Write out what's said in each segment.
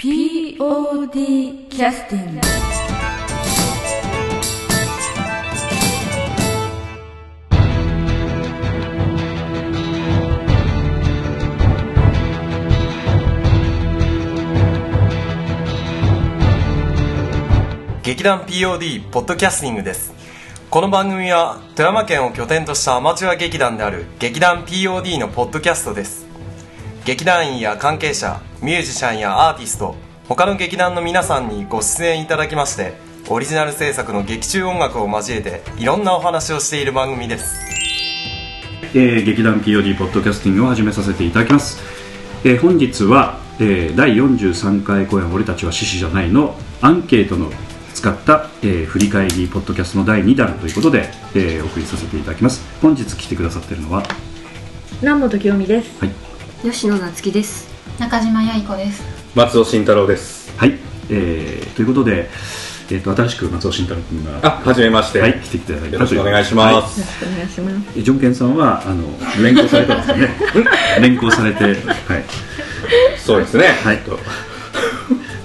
POD キャスティング劇団 POD ポッドキャスティングです。この番組は富山県を拠点としたアマチュア劇団である劇団 POD のポッドキャストです。劇団員や関係者ミュージシャンやアーティスト他の劇団の皆さんにご出演いただきましてオリジナル制作の劇中音楽を交えていろんなお話をしている番組です。えー劇団 POD ポッドキャスティングを始めさせていただきます、えー本日は、えー第43回公演「俺たちは獅子じゃない」のアンケートの使った、えー振り返りポッドキャストの第2弾ということで、えーお送りさせていただきます。本日来てくださっているのは？南本清美です。はい、吉野夏樹です中島八重子です。松尾慎太郎です。はい。えーということで、えー、と新しく松尾慎太郎君があはじめまして、はい、来ていただいたよろしくお願いします、よろしくお願いします。えージョンケンさんはあの連行されたんですよね。連行されて はい。そうですね。はい。と。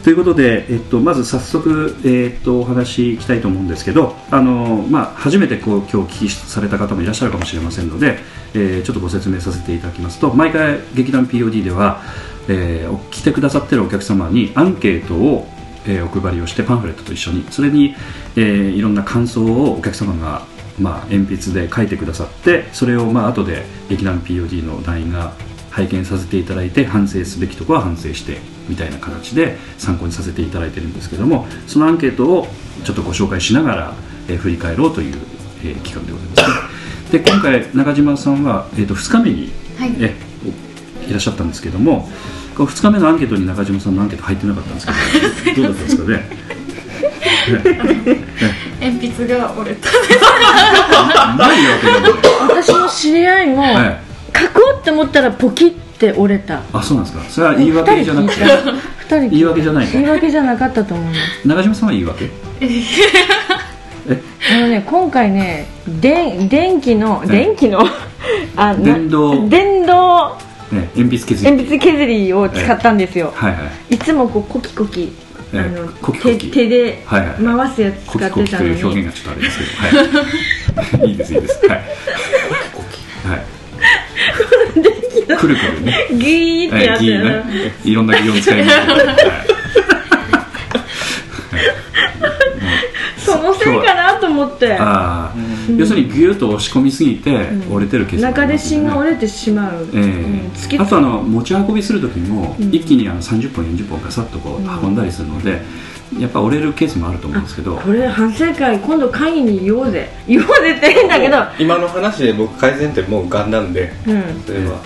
いうことで、えっと、まず早速、えっと、お話いきたいと思うんですけどあの、まあ、初めてこう今日お聞きされた方もいらっしゃるかもしれませんので、えーちょっとご説明させていただきますと毎回劇団 POD では、えー来てくださってるお客様にアンケートを、えーお配りをしてパンフレットと一緒にそれに、えーいろんな感想をお客様が、まあ、鉛筆で書いてくださってそれを、まあ後で劇団 POD の団員が拝見させていただいて反省すべきところは反省してみたいな形で参考にさせていただいてるんですけどもそのアンケートをちょっとご紹介しながら、えー振り返ろうという、えー企画でございます、ね、で今回中島さんは、えー、と2日目に、はい。えいらっしゃったんですけどもこの2日目のアンケートに中島さんのアンケート入ってなかったんですけど どうだったんですかね？鉛筆が折れた。ないわけだもんね私の知り合いも、はい書こうって思ったらポキって折れた。あそうなんですか。それは言い訳じゃなくて。二人言い訳じゃないの？言い訳じゃなかったと思います。中島さんは言い訳？あのね、今回ね、電電気の、い電気の、あ、な電動。電動ね鉛筆削り。鉛筆削りを使ったんですよ。はいはい。いつもこうコキコキ、あええのコキコキ。手手ではいはい。回すやつコキコキ使ってたのという表現に、がちょっとあれですけど、はい、い。いですいいです。はい。はい。くるくるねギーってや。ね。いろんな擬音使います。けど、はい そのせいかなと思って。ああ、要するにギューッと押し込みすぎて折れてるケース中で芯が折れれてしまう、ええ。うん。突きあとあの持ち運びする時も、うん。一気にあの30本40本ガサッとこう運んだりするので、やっぱ折れるケースもあると思うんですけど。これ反省会今度会議に言おうぜ。言おうぜって変だけど。今の話で僕改善点もうガンなんでうん。それは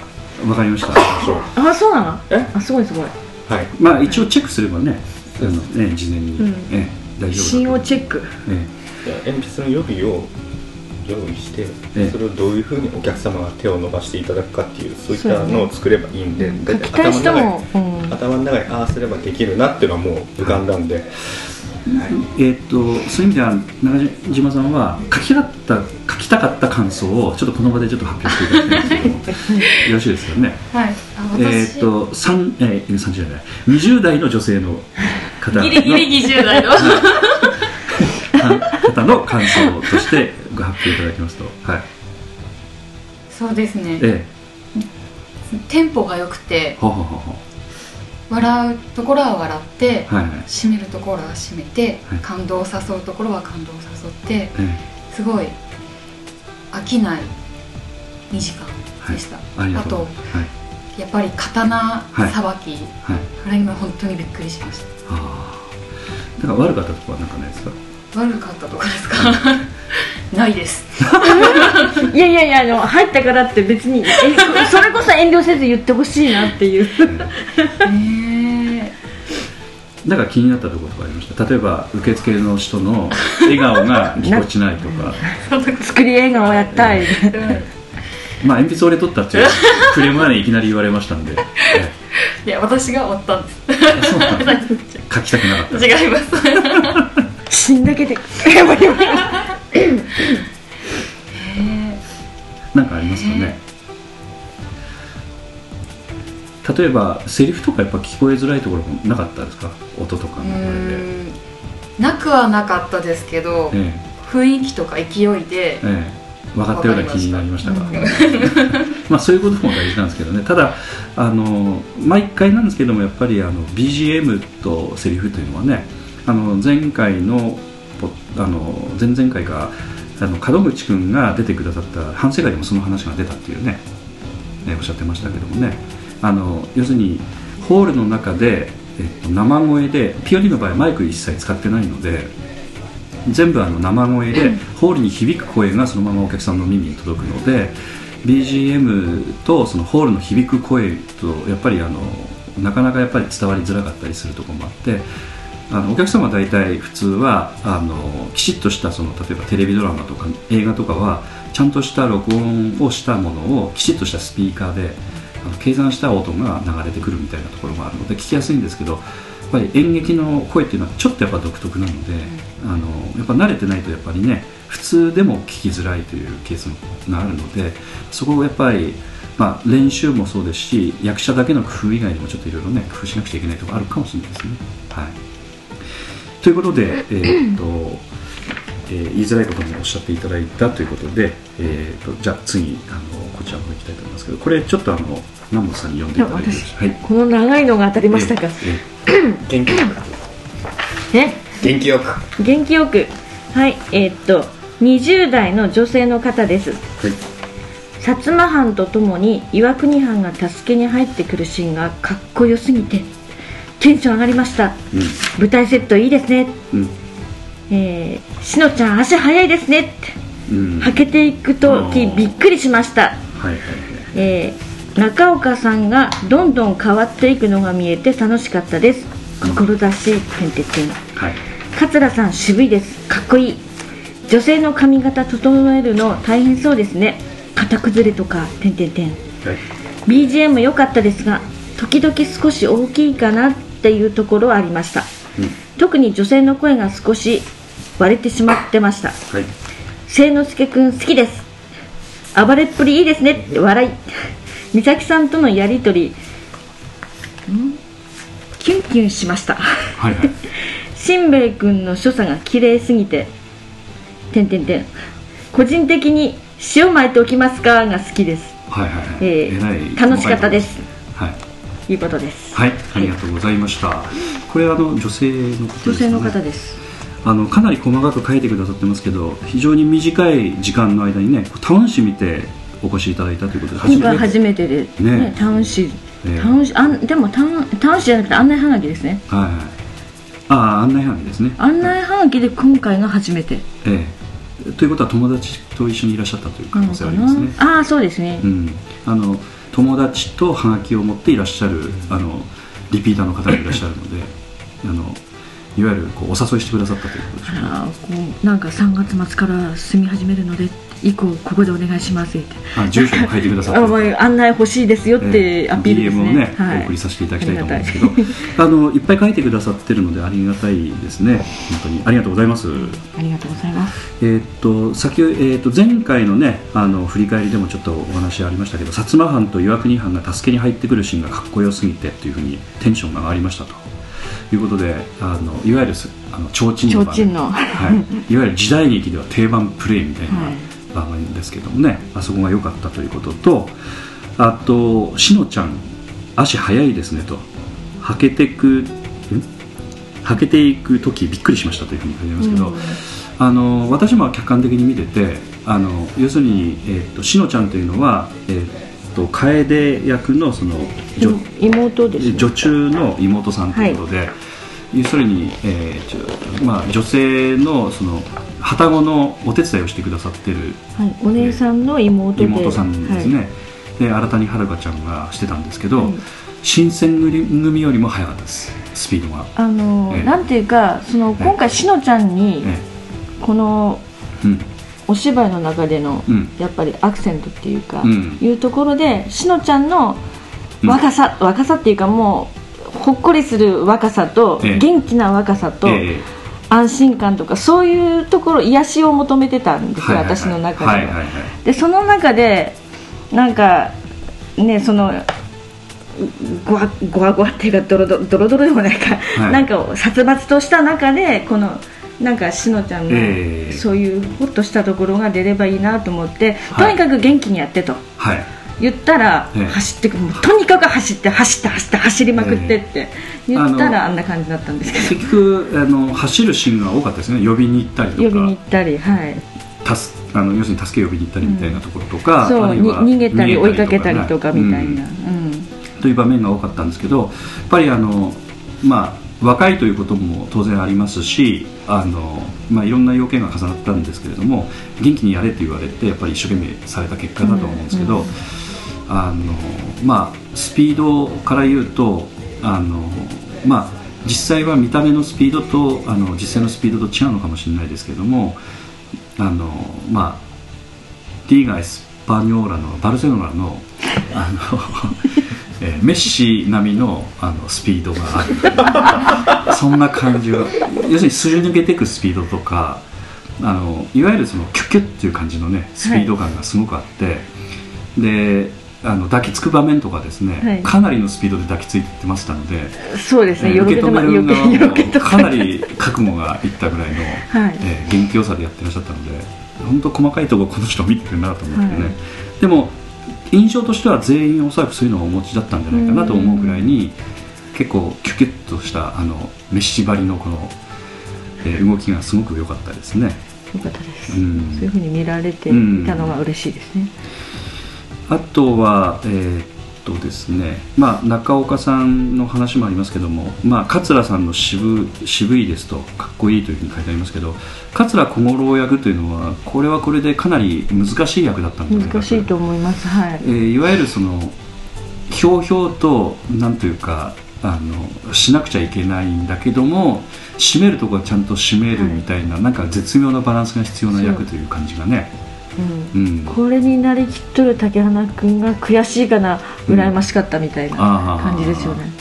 わかりました。あそうなの？え？あすごいすごい。はい。まあ一応チェックすればねあのね事前に、うん。ええ大丈夫芯をチェック。えじゃあ鉛筆の予備を用意して、ええ。それをどういうふうにお客様が手を伸ばしていただくかっていうそういったのを作ればいいんで、書きたい人も、うん頭の中にああすればできるなっていうのはもう浮かんだんで、えーっとそういう意味では中島さんは書きたかった書きたかった感想をちょっとこの場でちょっと発表していただきたいんですけども。よろしい。ですよねはいえーっと三えー、30じゃない20代の女性の方のギリギリ20代の。方の感想としてご発表いただきますと。はい。そうですね。えテンポが良くて笑うところは笑って、うはいはい。締めるところは締めて、はい。感動を誘うところは感動を誘ってえすごい飽きない2時間でした、えありがとう。とはいやっぱり刀はい。さばき、はい。あれ今本当にびっくりしました。ああだから悪かったところはなんかないですか？悪かったとかですか？ないです。いやいやいやあの入ったからって別にえそれこそ遠慮せず言ってほしいなっていう。ねなんか気になったところとかありました？例えば受付の人の笑顔がぎこちないとか。作り笑顔やったい。えまあ鉛筆折れ取ったっていう クレームがねいきなり言われましたんで、えいや私が折ったんです。えそうなんだ。書きたくなかった。違います。死んだけで。なんかありますかね。例えばセリフとかやっぱ聞こえづらいところもなかったですか？音とかなくはなかったですけどえ雰囲気とか勢いでえええ、分かったような気になりましたが。まあそういうことも大事なんですけどね。ただあの毎回なんですけどもやっぱりあの BGM とセリフというのはねあの前回のあの前々回があの門口君が出てくださった反省会でもその話が出たっていうねねおっしゃってましたけどもね。あの要するにホールの中で、えっと、生声でピオリの場合マイク一切使ってないので全部あの生声でホールに響く声がそのままお客さんの耳に届くので BGM とそのホールの響く声とやっぱりあのなかなかやっぱり伝わりづらかったりするところもあってあのお客様は大体普通はあのきちっとしたその例えばテレビドラマとか映画とかはちゃんとした録音をしたものをきちっとしたスピーカーであの計算した音が流れてくるみたいなところもあるので聞きやすいんですけどやっぱり演劇の声っていうのはちょっとやっぱ独特なので、あのやっぱ慣れてないとやっぱりね普通でも聞きづらいというケースがあるのでそこをやっぱり、まあ、練習もそうですし役者だけの工夫以外にもちょっといろいろね工夫しなくちゃいけないところあるかもしれないですね。はい、ということで、えーっとえー言いづらいこともおっしゃっていただいたということで、えーっとじゃあ次あのこちらの方行きたいと思いますけどこれちょっとあの南本さんに読んでいただいてはい。この長いのが当たりましたか？えー 元気よえ？く元気よく。元気よく。はいえーっと20代の女性の方です。はい。薩摩藩とともに岩国藩が助けに入ってくるシーンがかっこよすぎてテンション上がりました。舞台セットいいですね。うん。えー、しのちゃん足早いですねって。うん。うんはけていくときあー。びっくりしました、はいはいはい。えー中岡さんがどんどん変わっていくのが見えて楽しかったです。志てんてんてんはい。桂さん渋いです。かっこいい。女性の髪型整えるの大変そうですね。型崩れとかてんてんてん。はい。BGM 良かったですが時々少し大きいかなっていうところはありました。うん。特に女性の声が少し割れてしまってました。はい。清之助くん好きです。暴れっぷりいいですねって笑い。美咲さんとのやりとりん？キュンキュンしました。はいはいしんべヱ君の所作が綺麗すぎててんてんてん。個人的に塩巻いておきますかが好きです。はいはいはい。えーえらい。楽しかったです。はい。いうことです。はい。ありがとうございました。これあの女性の方です、ね、女性の方です。あのかなり細かく書いてくださってますけど非常に短い時間の間にねタウン誌見てお越しいただいたということで今回初めて。で、ね。ね、タウン誌、ええ。タウン誌あんでもタウンタウン誌じゃなくて案内はがきですね。はいはいああ案内はがきですね。案内はがきで今回が初めて。ええ。ということは友達と一緒にいらっしゃったという可能性ありますね。なああそうですね、うん。あの友達とハガキを持っていらっしゃるあのリピーターの方がいらっしゃるので あのいわゆるこうお誘いしてくださったということでしょうねなんか3月末から住み始めるので以降ここでお願いしますって。あ住所も書いてくださって案内欲しいですよってアピールですね、DM をね、はい、お送りさせていただきたいと思うんですけあど。あのいっぱい書いてくださってるのでありがたいですね。本当に。ありがとうございます、ありがとうございます。えーっと先えーっと前回のねあの振り返りでもちょっとお話ありましたけど薩摩藩と岩国藩が助けに入ってくるシーンがかっこよすぎてというふうにテンションが上がりましたと。いうことであのいわゆるすあの提灯の場面。提灯の。はい、いわゆる時代劇では定番プレイみたいなはい場面ですけどもね、あそこが良かったということとあとしのちゃん足早いですねと。はけてくん？はけていく時びっくりしましたというふうに書いてますけど、あの私も客観的に見ててあの要するに、えー、としのちゃんというのは、えー、と楓役のその女妹です、ね、女中の妹さんということで、要するに、えーまあ、女性のその旅籠のお手伝いをしてくださってるはい、お姉さんの妹で妹さんですね、はい。で新谷遥ちゃんがしてたんですけど、はい。新選組よりも速かったです。スピードが、あのええ。なんていうかその今回しのちゃんにえこのえうん。お芝居の中でのうん。やっぱりアクセントっていうか、うん。いうところでしのちゃんの若さ、若さっていうかもうほっこりする若さと、ええ。元気な若さと、ええ。安心感とかそういうところ癒しを求めてたんですよ、私の中で。でその中でなんかねそのごわごわごわっていうかドロドロドロドロでもないか、はい。なんかを殺伐とした中でこのなんかしのちゃんの、ええ。そういうホッとしたところが出ればいいなと思って、はい。とにかく元気にやってと。はい言ったら、ええ。走ってくとにかく走って走って走って走りまくってって言ったらあんな感じだったんですけど。結局あの走るシーンが多かったですね。呼びに行ったりとか。呼びに行ったりはい。あの要するに助け呼びに行ったりみたいなところとか、そうにあるいは逃げたり逃追いかけたりとかみたいな、うん。うんという場面が多かったんですけどやっぱりあの、まあ、若いということも当然ありますしあの、まあ、いろんな要件が重なったんですけれども元気にやれと言われてやっぱり一生懸命された結果だと思うんですけど、うんあのまあ、スピードから言うとあの、まあ、実際は見た目のスピードとあの実際のスピードと違うのかもしれないですけどもあの、まあ、リーガ・エスパニョーラのバルセロナのあの、えーメッシ並みのあのスピードがある。そんな感じが要するにすり抜けていくスピードとかあのいわゆるそのキュッキュッっていう感じのねスピード感がすごくあって、であの抱きつく場面とかですね、はい。かなりのスピードで抱きついてましたので、そうですね、えー受け止める側もかなり覚悟がいったぐらいの、はい。えー元気よさでやってらっしゃったので本当細かいところこの人見てるなと思ってね、はい。でも印象としては全員おそらくそういうのをお持ちだったんじゃないかなと思うぐらいに結構キュキュッとしたあのメッシ張りのこの、えー動きがすごく良かったですね。よかったです、うん。そういうふうに見られていたのが嬉しいですね、あとは、えーっとですね、まあ、中岡さんの話もありますけども、まあ、桂さんの渋渋いですとかっこいいというふうに書いてありますけど桂小五郎役というのはこれはこれでかなり難しい役だったんじゃないか難しいと思います。はい。えーいわゆるそのひょうひょうとなんというかあのしなくちゃいけないんだけども締めるところはちゃんと締めるみたいな、なんか絶妙なバランスが必要な役という感じがね、うん。うん、これになりきっとる竹花君が悔しいかな羨ましかったみたいな感じですよね、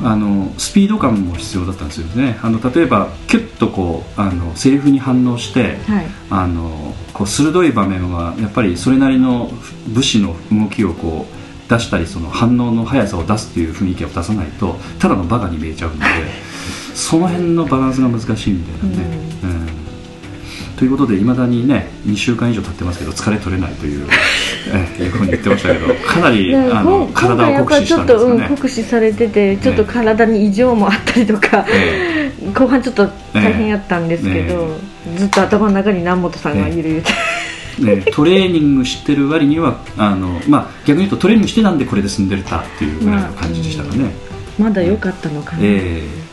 うん。あのスピード感も必要だったんですよね。あの例えばキュッとこうあのセリフに反応してはい。あのこう鋭い場面はやっぱりそれなりの武士の動きをこう出したりその反応の速さを出すっていう雰囲気を出さないとただのバカに見えちゃうのでその辺のバランスが難しいみたいなね。うんということでいまだにね2週間以上経ってますけど疲れ取れないという えいうふうに言ってましたけどかなりであの体を酷使したんょっとうん。酷使されててちょっと体に異常もあったりとか、え後半ちょっと大変やったんですけど、ずっと頭の中に南本さんがいる言うて、えね、トレーニングしてる割にはあの、まあ、逆に言うとトレーニングしてたんでこれで済んでたっていうぐらいの感じでしたかね。まだ良かったのかな、えー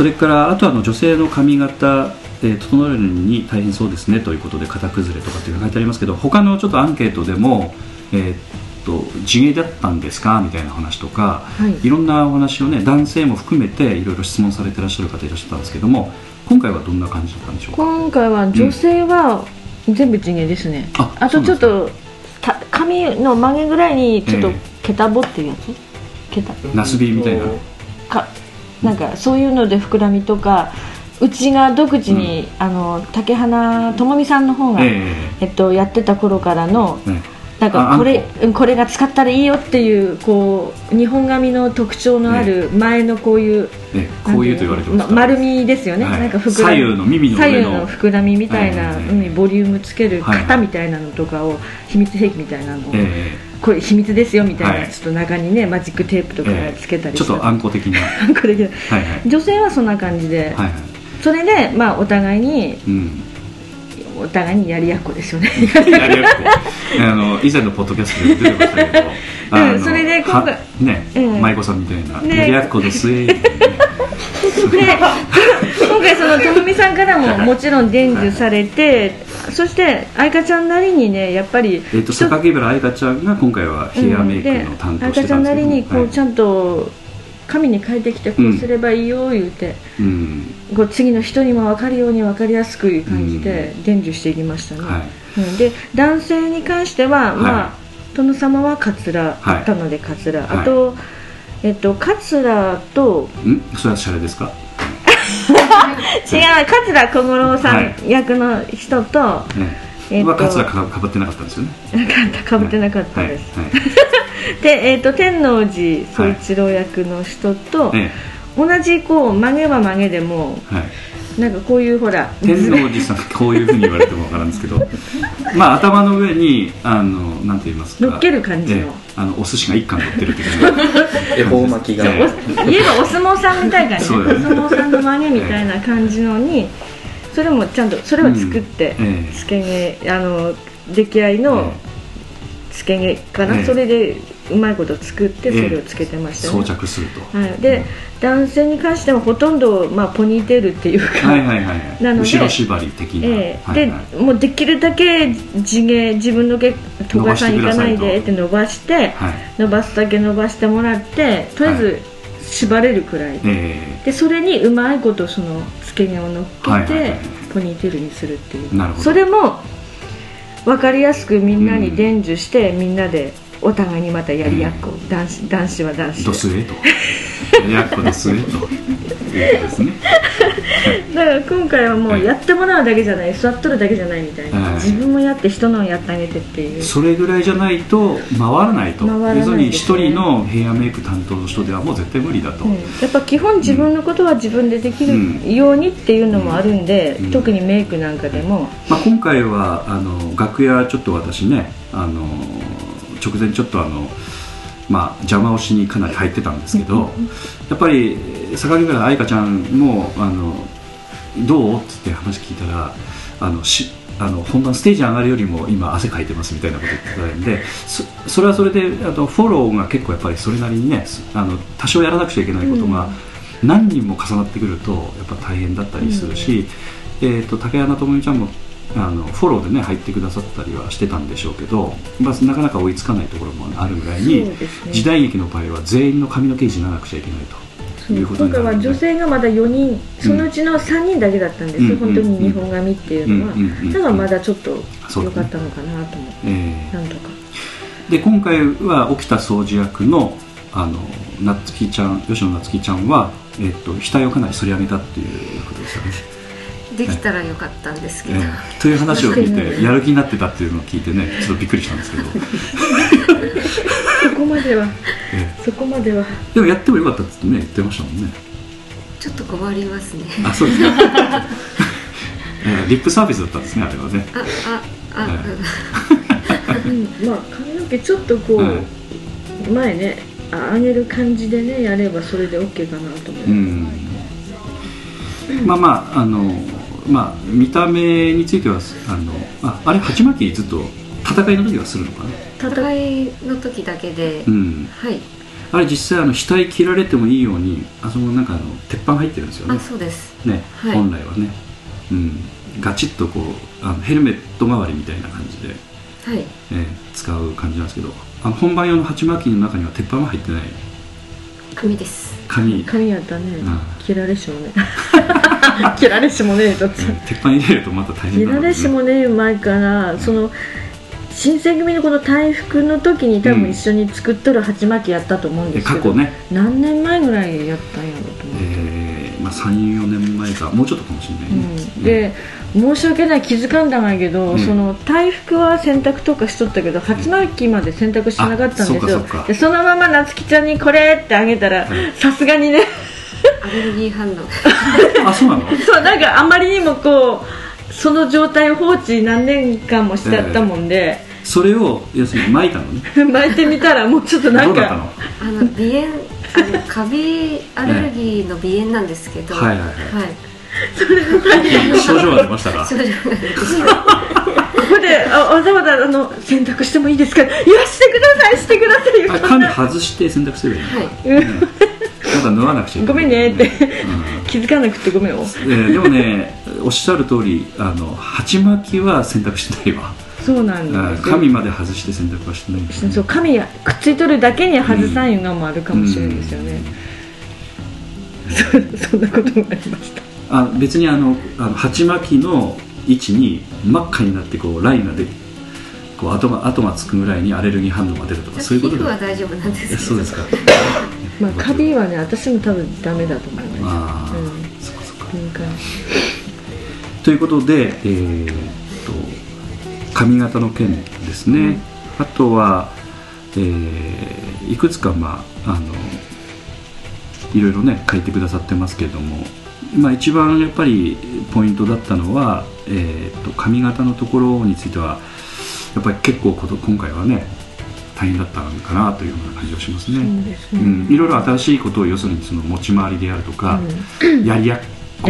それからあとあの女性の髪型、えー整えるのに大変そうですねということで型崩れとかって書いてありますけど他のちょっとアンケートでも、えーっと地毛だったんですかみたいな話とか、はい。いろんなお話をね男性も含めていろいろ質問されてらっしゃる方いらっしゃったんですけども今回はどんな感じだったんでしょうか？今回は女性は全部地毛ですね、ああとちょっとた髪の曲げぐらいにちょっとえ毛束ぼっていうやつ？毛束ナスビみたいな。かなんかそういうので膨らみとかうちが独自に、あの竹花智美さんの方が、ええっと、やってた頃からのなんあかこれうんこれが使ったらいいよっていうこう日本髪の特徴のある前のこういう、ねこういうと言われてま丸みですよね、はい。なんか左右の耳の左右の膨らみみたいな、ええうんボリュームつける型みたいなのとかを、秘密兵器みたいなのを、えこれ秘密ですよみたいな、はい。ちょっと中にねマジックテープとかええつけたりちょっとあんこ的な。はこれでいはい。女性はそんな感じで、はいはいそれで、まあ、お互いにうん。お互いにやりやっこですよね。やりやすくあの以前のポッドキャストで出てましたけど。あのそれで今回はね、うん。舞子さんみたいな、ね。やりやっこです。えで今回そのともみさんからももちろん伝授されてそして愛花ちゃんなりにねやっぱりえっと榊原愛花ちゃんが今回はヘアメイクの担当して愛花ちゃんなたん。ですけどりにこうちゃんと紙に書いてきてこうすればいいよ言うて、うんこう次の人にも分かるように分かりやすくいう感じで伝授していきましたね、はい。うん。で男性に関しては、まはあ殿様はカツラはい。あったのでカツラ、はい。あと、えっと、カツラとん？それはシャレですか？違う桂小五郎さはいん役の人と、ねえっとはカツラかかぶってなかったんですよね。かぶってなかったです、はい。はい。で、えー、と天王寺総一郎役の人と、え同じこう曲げは曲げでもえはい。なんかこういうほら天王寺さんこういうふうに言われてもわからんですけど まあ頭の上にあのなんて言いますか。乗っける感じの。ええ。あのお寿司が一貫乗ってる的な 恵方巻きが。え言えばお相撲さんみたいな感じ、お相撲さんの曲げみたいな感じのにそれもちゃんとそれを作って、うんええ。つけ毛あの出来合いのつけ毛かな、ええ。それでうまいこと作ってええそれをつけてましたよ装ね、着すると。はい、で男性に関してはほとんど、まあ、ポニーテールっていうか、はいはいはいなので後ろ縛り的な、ええ。はいはい。でもうできるだけ地毛自分の毛飛ばさんいかないでって伸ばしてはい。伸ばすだけ伸ばしてもらってとりあえず縛れるくらい、えでそれにうまいことその付け根を乗っけて、はいはいはい。ポニーテールにするっていう。なるほど。それも分かりやすくみんなに伝授して、みんなでお互いにまたやりやっこ、男子男子は男子で。ドスエと。やっこドスエと。ですね。だから今回はもうやってもらうだけじゃない座っとるだけじゃないみたいな、はい。自分もやって人のをやってあげてっていう。それぐらいじゃないと回らないと。回らない要するに一人のヘアメイク担当の人ではもう絶対無理だと、うん。やっぱ基本自分のことは自分でできうん。るようにっていうのもあるんで、うん。特にメイクなんかでも、まあ、今回はあの楽屋ちょっと私ねあの直前ちょっとあの、まあ、邪魔をしにかなり入ってたんですけどやっぱり榊原愛花ちゃんもあのどう？って話聞いたらあのしあの本番ステージ上がるよりも今汗かいてますみたいなこと言ってたんでそそれはそれであのフォローが結構やっぱりそれなりにねすあの多少やらなくちゃいけないことが何人も重なってくるとやっぱ大変だったりするし、えー、と竹穴智美ちゃんもあのフォローでね入ってくださったりはしてたんでしょうけど、まあ、なかなか追いつかないところもあるぐらいに、ね。時代劇の場合は全員の髪の毛いじらなくちゃいけないと今回は女性がまだ4人そのうちの3人だけだったんですよ、うん。本当に日本髪っていうのは、うん。うだからまだちょっと良かったのかなと思って、えなんとか。ーで今回は沖田総司役のあの夏希ちゃん吉野夏希ちゃんは、えー、と額をかなり反り上げたっていうことですよね。できたらよかったんですけど、えーという話を聞いてやる気になってたっていうのを聞いてねちょっとびっくりしたんですけど、そこまではえそこまでは。ーでもやってもよかったってね言ってましたもんね。ちょっと困りますね。あそうですか、えーリップサービスだったんですねあれはね。あああ、えうんうんまあ髪の毛ちょっとこう、はい前ねあ上げる感じでねやればそれで OK かなと思う、うん。まあまああのまあ見た目についてはあのああれ鉢巻きずっと戦いの時はするのかな？戦いの時だけで、うん。はい。あれ実際あの額切られてもいいようにあそこなんかあの鉄板入ってるんですよね。あそうです。ね、はい。本来はね、うん、ガチッとこうあのヘルメット代わりみたいな感じで、はい。えー使う感じなんですけどあの本番用の鉢巻きの中には鉄板は入ってない。紙です。紙、髪やったね。うん切られしもね 切られしもねえとえー鉄板入れるとまた大変切られしもねえ前からその新選組のこの大福の時に多分一緒に作っとる鉢巻きやったと思うんですけど、過去ね、何年前ぐらいやったんやろうと思って、えーまあ、34年前か。もうちょっとかもしれないね、うん、で申し訳ない気づかんだがけど、うん。その大福は洗濯とかしとったけど鉢巻きまで洗濯してなかったんですよ。うかそでそのまま夏希ちゃんにこれってあげたらさすがにねアレルギー反応。あそうなの？そうなんかあまりにもこうその状態を放置何年間もしちゃったもんで、それを要するに巻いたのね。巻いてみたらもうちょっとなんか。どうだったの？あの鼻炎あのカビアレルギーの鼻炎なんですけど、はいはいはい。はい。症状が出ましたか？症状なんですここであわざわざあの洗濯してもいいですか？いやしてくださいしてください。あ紙外して洗濯すればいいの、はいまだ縫わなくちゃいけない。ごめんねって。うん。気づかなくてごめんよ。えーでもねおっしゃる通りあの鉢巻きは洗濯してないわ、そうなんうんです。よ紙まで外して洗濯はしてないんですね。そう紙やくっついとるだけに外さんいうのもあるかもしれないですよね、そそんなこともありました。あ別にあのあの鉢巻きの位置に真っ赤になってこうラインがでこう跡が跡がつくぐらいにアレルギー反応が出るとかそういうこと皮膚では大丈夫なんですけどそうですか。まあカビはね私も多分ダメだと思います。ああ、うん。そっかそっか。敏感ということで、えーっと髪型の件ですね、あとは、えーいくつか、まあ、あのいろいろね書いてくださってますけれども、まあ、一番やっぱりポイントだったのは、えー、と髪型のところについてはやっぱり結構こと今回はね大変だったのかなというような感じがしますね。そうね。うん、いろいろ新しいことを要するにその持ち回りであるとか、やりやりやっ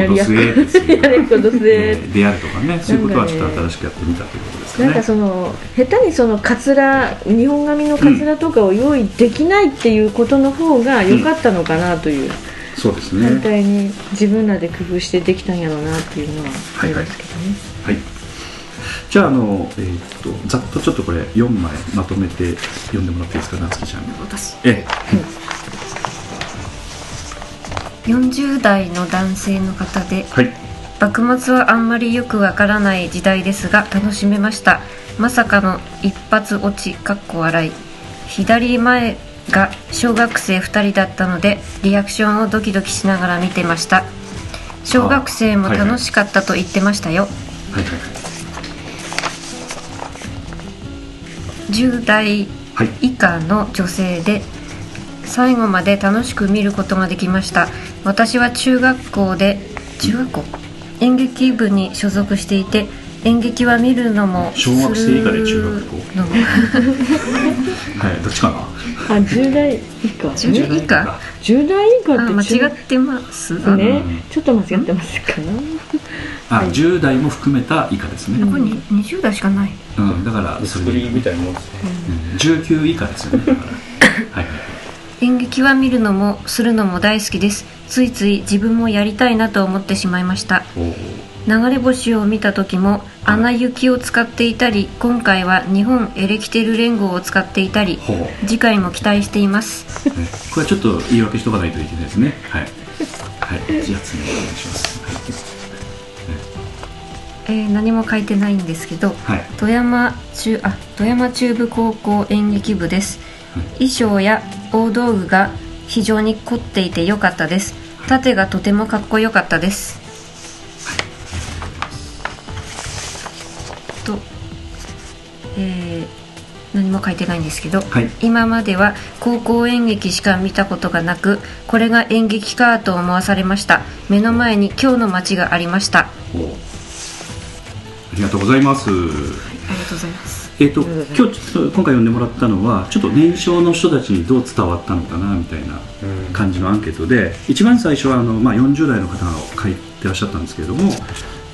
こ。とすええーであるとかねそういうことはちょっと新しくやってみたということですかね。なんかその下手にそのカツラ日本髪のカツラとかを用意できないっていうことの方が良かったのかなという、そうです反ね。対に自分らで工夫してできたんやろうなっていうのはありますけどね、はい。じゃああのえーっとざっとちょっとこれ4枚まとめて読んでもらっていいですか夏希ちゃん。私？え40代の男性の方でえはい。幕末はあんまりよくわからない時代ですが楽しめました。まさかの一発落ちかっこ笑い。左前が小学生2人だったのでリアクションをドキドキしながら見てました。小学生も楽しかったと言ってましたよ、はいはい10代はい。以下の女性で最後まで楽しく見ることができました。私は中学校で中学校？演劇部に所属していて演劇は見るのも小学生以下で中学校？はい。どっちかな？あ10代以下？10代以下？10代以下あ間って中違ってます。ね、うん。ちょっと間違ってますかあ、10代も含めた以下ですね。これに20代しかないうん。だからそれみたいなもんですねうん19以下ですよね。だから。はいはい。演劇は見るのもするのも大好きですついつい自分もやりたいなと思ってしまいました流れ星を見た時もアナ雪を使っていたり今回は日本エレキテル連合を使っていたり。次回も期待していますねこれはちょっと言い訳しとかないといけないですね。はい。はい。じゃあ次お願いします。えー何も書いてないんですけどはい。はい。富山中あ富山中部高校演劇部です。衣装や大道具が非常に凝っていて良かったです。盾がとてもかっこよかったです。とえー何も書いてないんですけど、はい。今までは高校演劇しか見たことがなくこれが演劇かと思わされました。目の前に今日の街がありましたありがとうございます。りがとうございます。えっ、と今日ちょっと今回読んでもらったのはちょっと年少の人たちにどう伝わったのかなみたいなうん。感じのアンケートで一番最初はあの、まあ、40代の方が書いてらっしゃったんですけれども、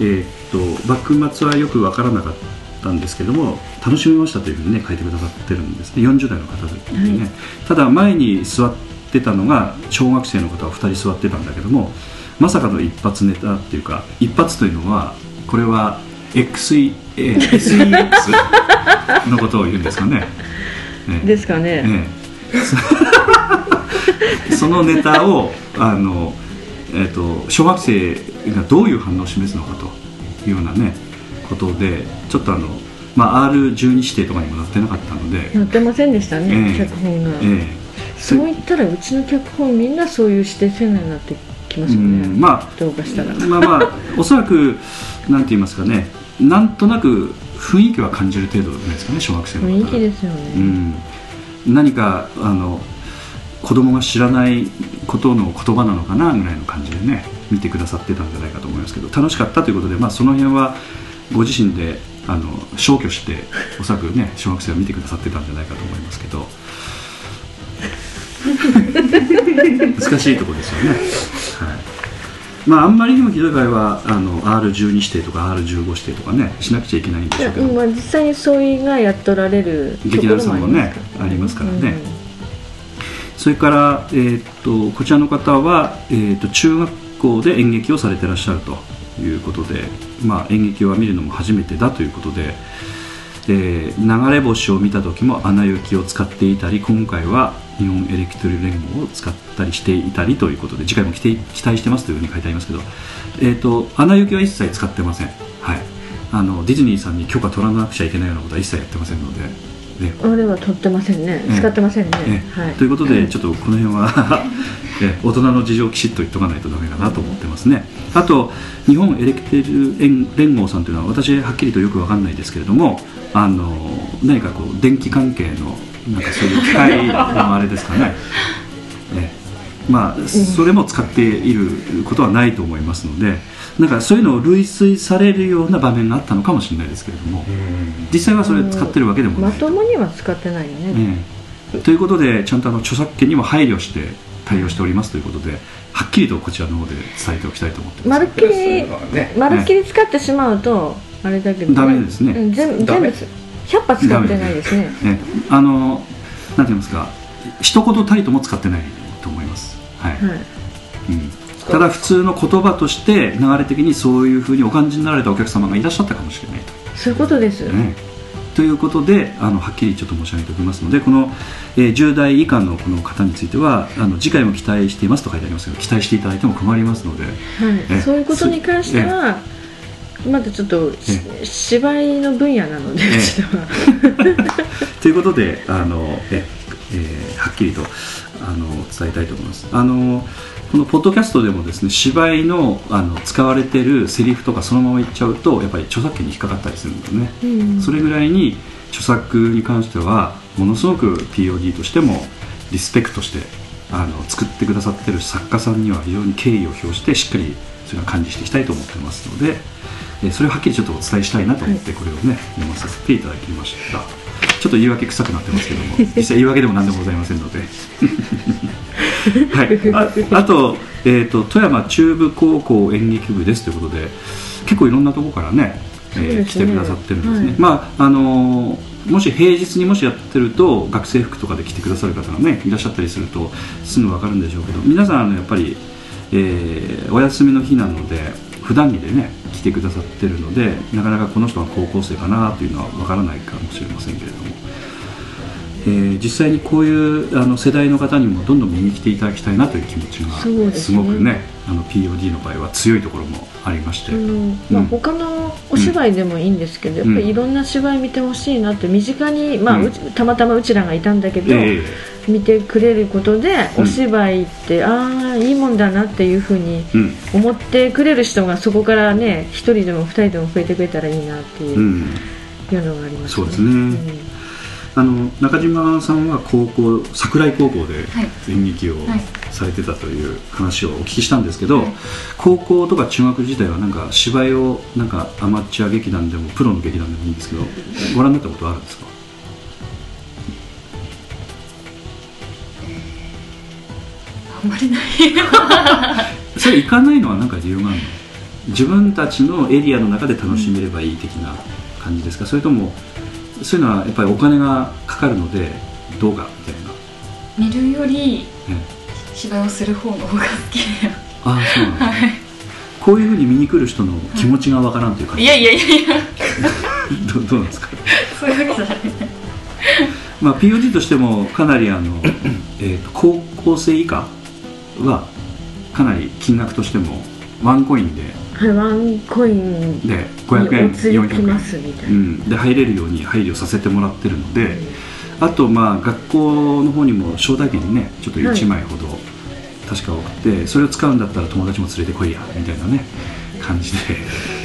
えー、と幕末はよく分からなかったんですけども楽しみましたというふうにね書いてくださってるんですね。40代の方でね、ただ前に座ってたのが小学生の方が2人座ってたんだけどもまさかの一発ネタっていうか一発というのはこれは XE、えー SEX のことを言うんですかね。ねですかね、ええ。そ そのネタをあの、えー、と小学生がどういう反応を示すのかというようなねことでちょっとあの、まあ、R12 指定とかにもなってなかったので、なってませんでしたね、ええ。脚本が、えそう言ったらうちの脚本みんなそういう指定せないになってきますえよね、うんまどうかしたら、あまあまあおそらくなんて言いますかねなんとなく雰囲気は感じる程度じゃないですかね小学生の方。雰囲気ですよね、うん、何かあの子供が知らないことの言葉なのかなぐらいの感じでね見てくださってたんじゃないかと思いますけど楽しかったということで、まあ、その辺はご自身であの消去しておそらくね小学生は見てくださってたんじゃないかと思いますけど 難しいところですよね、はいまあ、あんまりにもひどい場合はあの R12 指定とか R15 指定とかねしなくちゃいけないんでしょうけど。まあ、実際にそういうがやっとられると劇団さんもねありますからね、それから、えーっとこちらの方は、えーっと中学校で演劇をされてらっしゃるということで、まあ、演劇は見るのも初めてだということで、えー流れ星を見た時も「アナ雪」を使っていたり今回は日本エレキテル連合を使ったりしていたりということで次回も期待期待してますというふうに書いてありますけど「えーっとアナ雪」は一切使ってません、はい、あのディズニーさんに許可取らなくちゃいけないようなことは一切やってませんので。ね。あれは取ってませんね、ええ。使ってませんね、えはい、ということで、ちょっとこの辺は え大人の事情をきちっと言っとかないとダメかなと思ってますね。あと、日本エレキテル連連合さんというのは、私、はっきりとよくわかんないですけれども、あの何かこう電気関係のなんかそういう機械のあれですかね、ええ。まあそれも使っていることはないと思いますのでなんかそういうのを類推されるような場面があったのかもしれないですけれども実際はそれ使ってるわけでもない、まともには使ってないよね、ええ。ということでちゃんとあの著作権にも配慮して対応しておりますということではっきりとこちらの方で伝えておきたいと思ってます。まるっきりまるっきり使ってしまうとあれだけど、ダメですね。うん全全部100羽使ってないです。ねね、あのなんて言いますか。一言たりとも使ってないと思います。はい、はい。うん、ただ普通の言葉として流れ的にそういうふうにお感じになられたお客様がいらっしゃったかもしれないそういうことです、と、ね、ということであのはっきりちょっと申し上げておきますのでこの、えー10代以下のこの方についてはあの次回も期待していますと書いてありますけど期待していただいても困りますので。はい。えそういうことに関してはまだちょっとし芝居の分野なのでと。いうことであのえ、えーはっきりとあの伝えたいと思います。あのこのポッドキャストでもですね芝居のあの使われてるセリフとかそのまま言っちゃうとやっぱり著作権に引っかかったりするんですね、うん。それぐらいに著作に関してはものすごく POD としてもリスペクトしてあの作ってくださってる作家さんには非常に敬意を表してしっかりそれは管理していきたいと思ってますのでえーそれをはっきりちょっとお伝えしたいなと思ってこれをね読まさせていただきました。ちょっと言い訳臭くなってますけども 実際言い訳でも何でもございませんので。はい、ああと,、えー、と富山中部高校演劇部ですということで結構いろんなところからね、えー来てくださってるんですね、はい。まああのーもし平日にもしやってると学生服とかで来てくださる方がねいらっしゃったりするとすぐ分かるんでしょうけど皆さんあのやっぱり、えーお休みの日なので普段着でね来てくださってるのでなかなかこの人は高校生かなというのは分からないかもしれませんけれども、えー実際にこういうあの世代の方にもどんどん見に来ていただきたいなという気持ちがすごくねあの POD の場合は強いところもありまして、あのまあ、うん。他のお芝居でもいいんですけど、やっぱりいろんな芝居見てほしいなって身近に、まあうん。たまたまうちらがいたんだけど、え見てくれることで、うん。お芝居ってああいいもんだなっていうふうに思ってくれる人がそこからね一人でも二人でも増えてくれたらいいなっていう,、うん。いうのがありますそうですね。あの中島さんは高校桜井高校ではい。演劇をはいされてたという話をお聞きしたんですけど、はい。高校とか中学時代はなんか芝居をなんかアマチュア劇団でもプロの劇団でもいいんですけどご覧になったことはあるんですか？あんまりない。それ行かないのは何か理由があるの？自分たちのエリアの中で楽しめればいい的な感じですか？それともそういうのはやっぱりお金がかかるのでどうかみたいな、見るよりね、芝居をする方の方が好きでああそうなんですね、こういうふうに見に来る人の気持ちがわからんという感じ、いやいやいやい。やどどうなんですか？そういうわけじゃない。まあ、POD としてもかなりあの、えーと高校生以下？はかなり金額としてもワンコインで。はい、ワンコインにで500円お釣りき400円ますみたいうな、ん、で入れるように配慮させてもらってるので、あとまあ学校の方にも招待券ねちょっと1枚ほど確か送って、それを使うんだったら友達も連れてこいやみたいなね感じで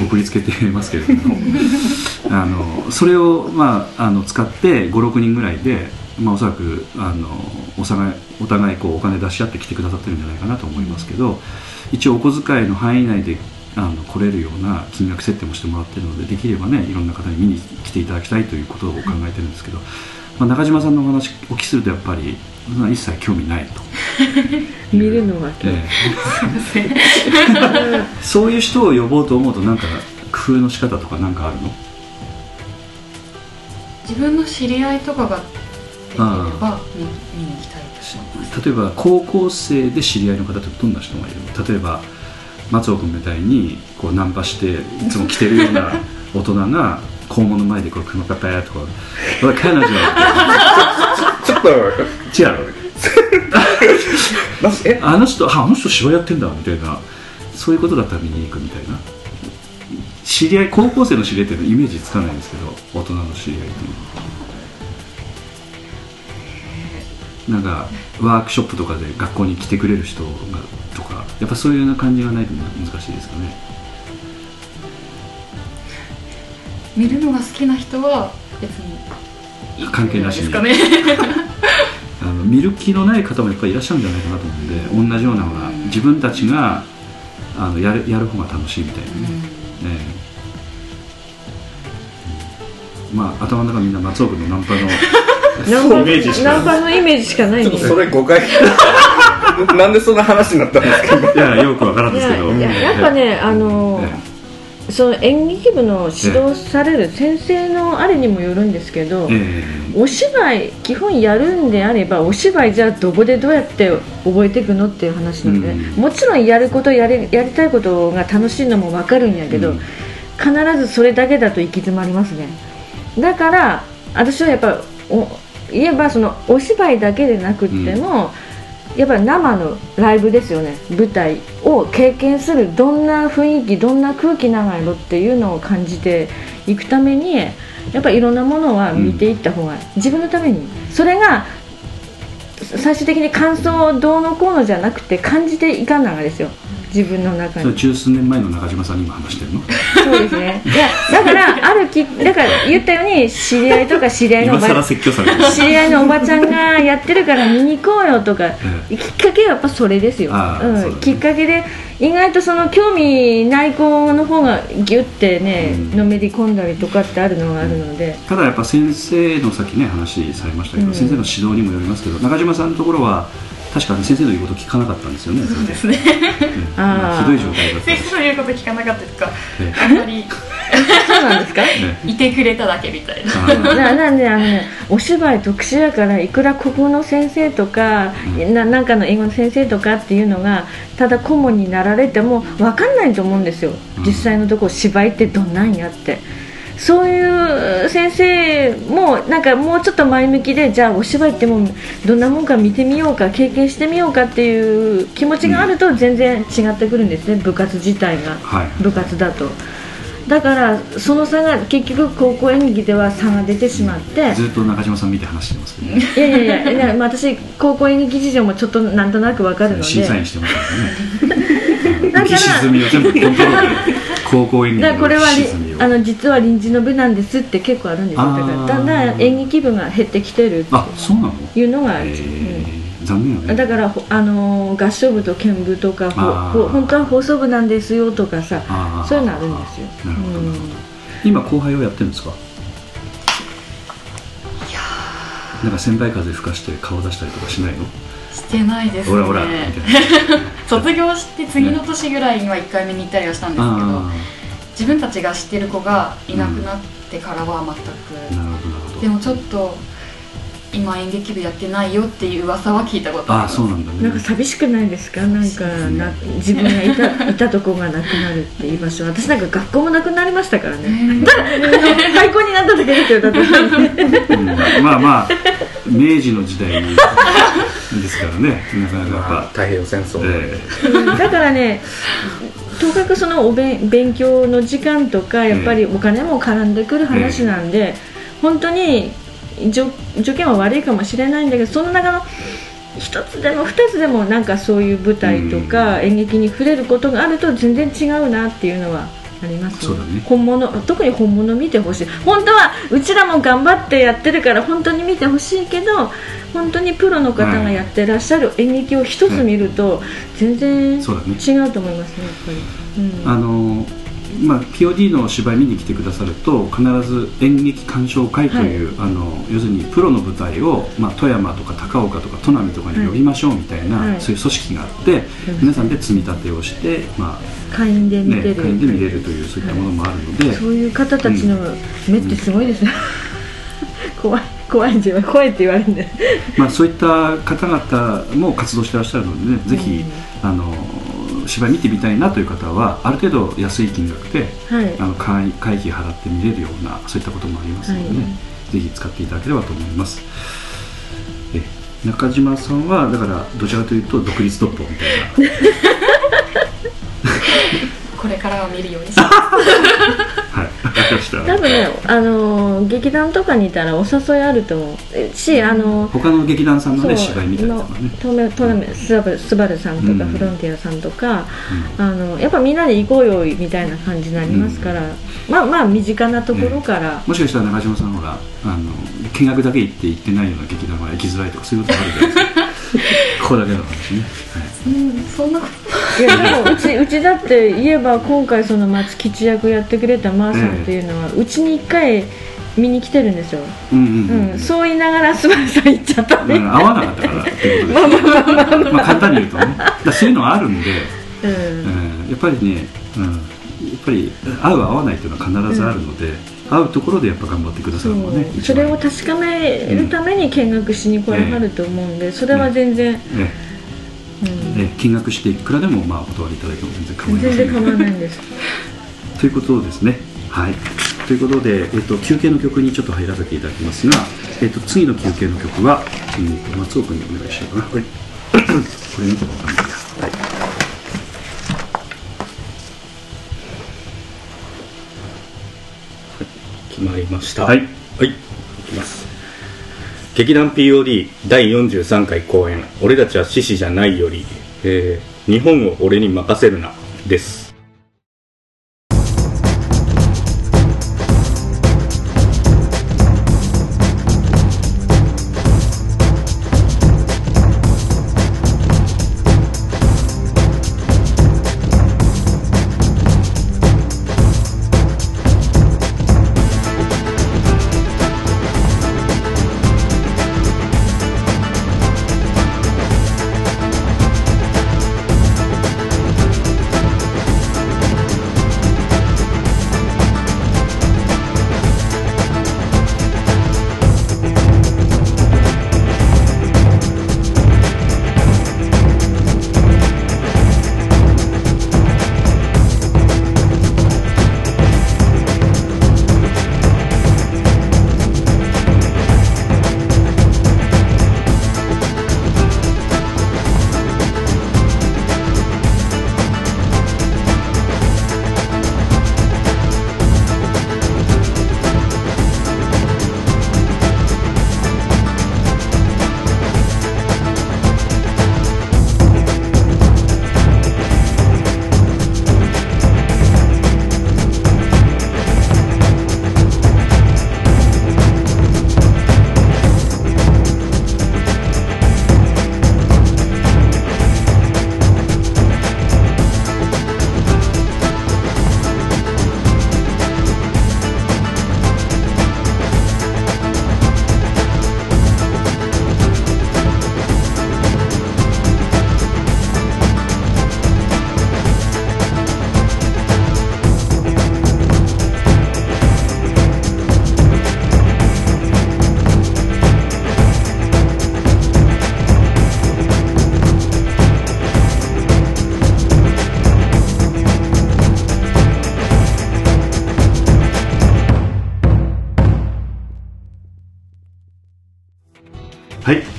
送りつけてますけれども。あのそれを、まあ、あの使って56人ぐらいで、まあ、おそらくあのお互いお互いこうお金出し合って来てくださってるんじゃないかなと思いますけど一応お小遣いの範囲内であの来れるような金額設定もしてもらってるのでできればねいろんな方に見に来ていただきたいということを考えてるんですけど、まあ、中島さんのお話お聞きするとやっぱりそんな一切興味ないと。見るのが興味ええ。そういう人を呼ぼうと思うとなんか工夫の仕方とかなんかあるの？自分の知り合いとかができれば見見に行きたいと例えば高校生で知り合いの方ってどんな人がいるの？例えば松尾君みたいにこうナンパしていつも着てるような 大人が校門の前でこう熊方やとか「おい彼女」ちょっと違う あの人ああの人芝居やってんだみたいな。そういうことだったら見に行くみたいな。知り合い高校生の知り合いっていうのはイメージつかないんですけど大人の知り合いっていうのはなんかワークショップとかで学校に来てくれる人がとかやっぱそういうような感じがないと難しいですかね。見るのが好きな人は別に関係なしに。ですかね。あの見る気のない方もやっぱりいらっしゃるんじゃないかなと思うんで同じようなのがうん。自分たちがあのやるやる方が楽しいみたいな。ね、え。えまあ頭の中みんな松尾君のナンパのナンパイメージしかナンパのイメージしかないねちょっとそれ誤解。なんでそんな話になったんですか？いやよくわからんいですけど。やいややっぱねあのえその演劇部の指導される先生のあれにもよるんですけど、ええお芝居基本やるんであればお芝居じゃあどこでどうやって覚えていくのっていう話なので、うん。もちろんやることやりやりたいことが楽しいのも分かるんやけど、うん。必ずそれだけだと行き詰まりますね。だから私はやっぱお言えばそのお芝居だけでなくっても、やっぱり生のライブですよね。舞台を経験するどんな雰囲気どんな空気長いのっていうのを感じていくためにやっぱりいろんなものは見ていった方が、自分のために。それが最終的に感想をどうのこうのじゃなくて感じていかんながですよ自分の中に。十数年前の中島さんに今話してるの？そうですね。いやだからあるきだから言ったように知り合いとか知り合いのおば今更説教される。知り合いのおばちゃんがやってるから見に行こうよとか、きっかけはやっぱそれですよ、うん。ね。きっかけで意外とその興味ない子の方がギュッてね、うん。のめり込んだりとかってあるのがあるので、ただやっぱ先生のさっきね話されましたけど、うん。先生の指導にもよりますけど中島さんのところは確かに先生の言うこと聞かなかったんですよね。そうですね。うあひどい状態だった先生の言うこと聞かなかったというか。えあんまりそうなんですか？ええ。いてくれただけみたいな。ななんであの、ね、お芝居特殊やからいくら国語の先生とか、うん。ななんかの英語の先生とかっていうのがただ顧問になられても分かんないと思うんですよ、うん。実際のところ芝居ってどんなんやってそういう先生もなんかもうちょっと前向きでじゃあお芝居ってもうどんなもんか見てみようか経験してみようかっていう気持ちがあると全然違ってくるんですね部活自体が。はい。部活だと。だからその差が結局高校演劇では差が出てしまって。ずっと中島さん見て話してますけどね。いやいやいや私高校演劇事情もちょっとなんとなくわかるので。審査員してますからね浮き沈みを全部コントロール。で高校演劇のだからこれはあの実は臨時の部なんですって結構あるんですよだからだんだん演劇部が減ってきてるって。あそうなの？いうのがある、えうんー。残念よね。だからほあのー合唱部と剣部とかほ本当は放送部なんですよとかさそういうのあるんですよ。なるほど。うん。今後輩をやってるんですか？なんか先輩風吹かして顔出したりとかしないの？してないですね。ほらほら。卒業して次の年ぐらいには1回目に行ったりはしたんですけどあ自分たちが知ってる子がいなくなってからは全く、あなるほどなるほど。でもちょっと今演劇部やってないよっていう噂は聞いたことあああります。そうなんだね。なんか寂しくないですか？なんかな自分がいた いたとこがなくなるっていう場所。私なんか学校もなくなりましたからね。ね 廃校になっただけですよだって。うんまあまあ明治の時代ですからね。なかなかやっぱ、まあ太平洋戦争。の、え。だからねとにかくそのお勉勉強の時間とかやっぱりお金も絡んでくる話なんで、本当に条条件は悪いかもしれないんだけどその中の一つでも二つでもなんかそういう舞台とか演劇に触れることがあると全然違うなっていうのはありますね。本物特に本物見てほしい。本当はうちらも頑張ってやってるから本当に見てほしいけど本当にプロの方がやってらっしゃる演劇を一つ見ると全然違うと思いますねやっぱり、うん、あのまあ、POD の芝居見に来てくださると必ず演劇鑑賞会という、あの要するにプロの舞台を、まあ、富山とか高岡とか砺波とかに呼びましょうみたいな、はい。そういう組織があって皆さんで積み立てをして、ま会員であね、見てる、会員で見れるというそういったものもあるので、そういう方たちの目ってすごいですね、怖い怖い自分怖いって言われるんで。まあ、そういった方々も活動してらっしゃるので、ね、ぜひ、あの芝居見てみたいなという方はある程度安い金額ではい。あの会会費払って見れるようなそういったこともありますのでね、はい。ぜひ使っていただければと思います。え中島さんはだからどちらかというと独立トップみたいな。これからは見るようにします かした多分ね、あのー劇団とかにいたらお誘いあると思う。しあの他の劇団さんのね芝居見たりとかね。トメトメスバルスバルさんとか、うん。フロンティアさんとか、あのやっぱみんなで行こうよみたいな感じになりますから、まあまあ身近なところから、もしかしたら中島さんほらあの見学だけ行って行ってないような劇団は行きづらいとかそういうこともあるじゃないですか。ここだけの話ね、はいうんそんな。こといやでもうちうちだって言えば今回その松吉役やってくれたマーさんっていうのは、うちに1回見に来てるんですよ、うんうんうんそう言いながらスバルさん行っちゃったね、うん合わなかったからっていうことですまあ簡単に言うとね。だそういうのはあるんで、うん。うん。やっぱりね、うん、やっぱり合う合わないというのは必ずあるので、合うところでやっぱ頑張ってくださそるのがねうそれを確かめるために見学しに来らはると思うんでそれは全然、ね。うん。ね見学していくらでもまあお断りいただいても全然構いません全然構わないんですということですね。はい。ということで、えっと、休憩の曲にちょっと入らせていただきますが、えっと、次の休憩の曲は、うんと、松尾君にお願いしようかな。これ、これ見てもらはい。決まりました。はい。はい。いきます劇団 POD 第43回公演「俺たちは獅子じゃないより」えー日本を俺に任せるな」です。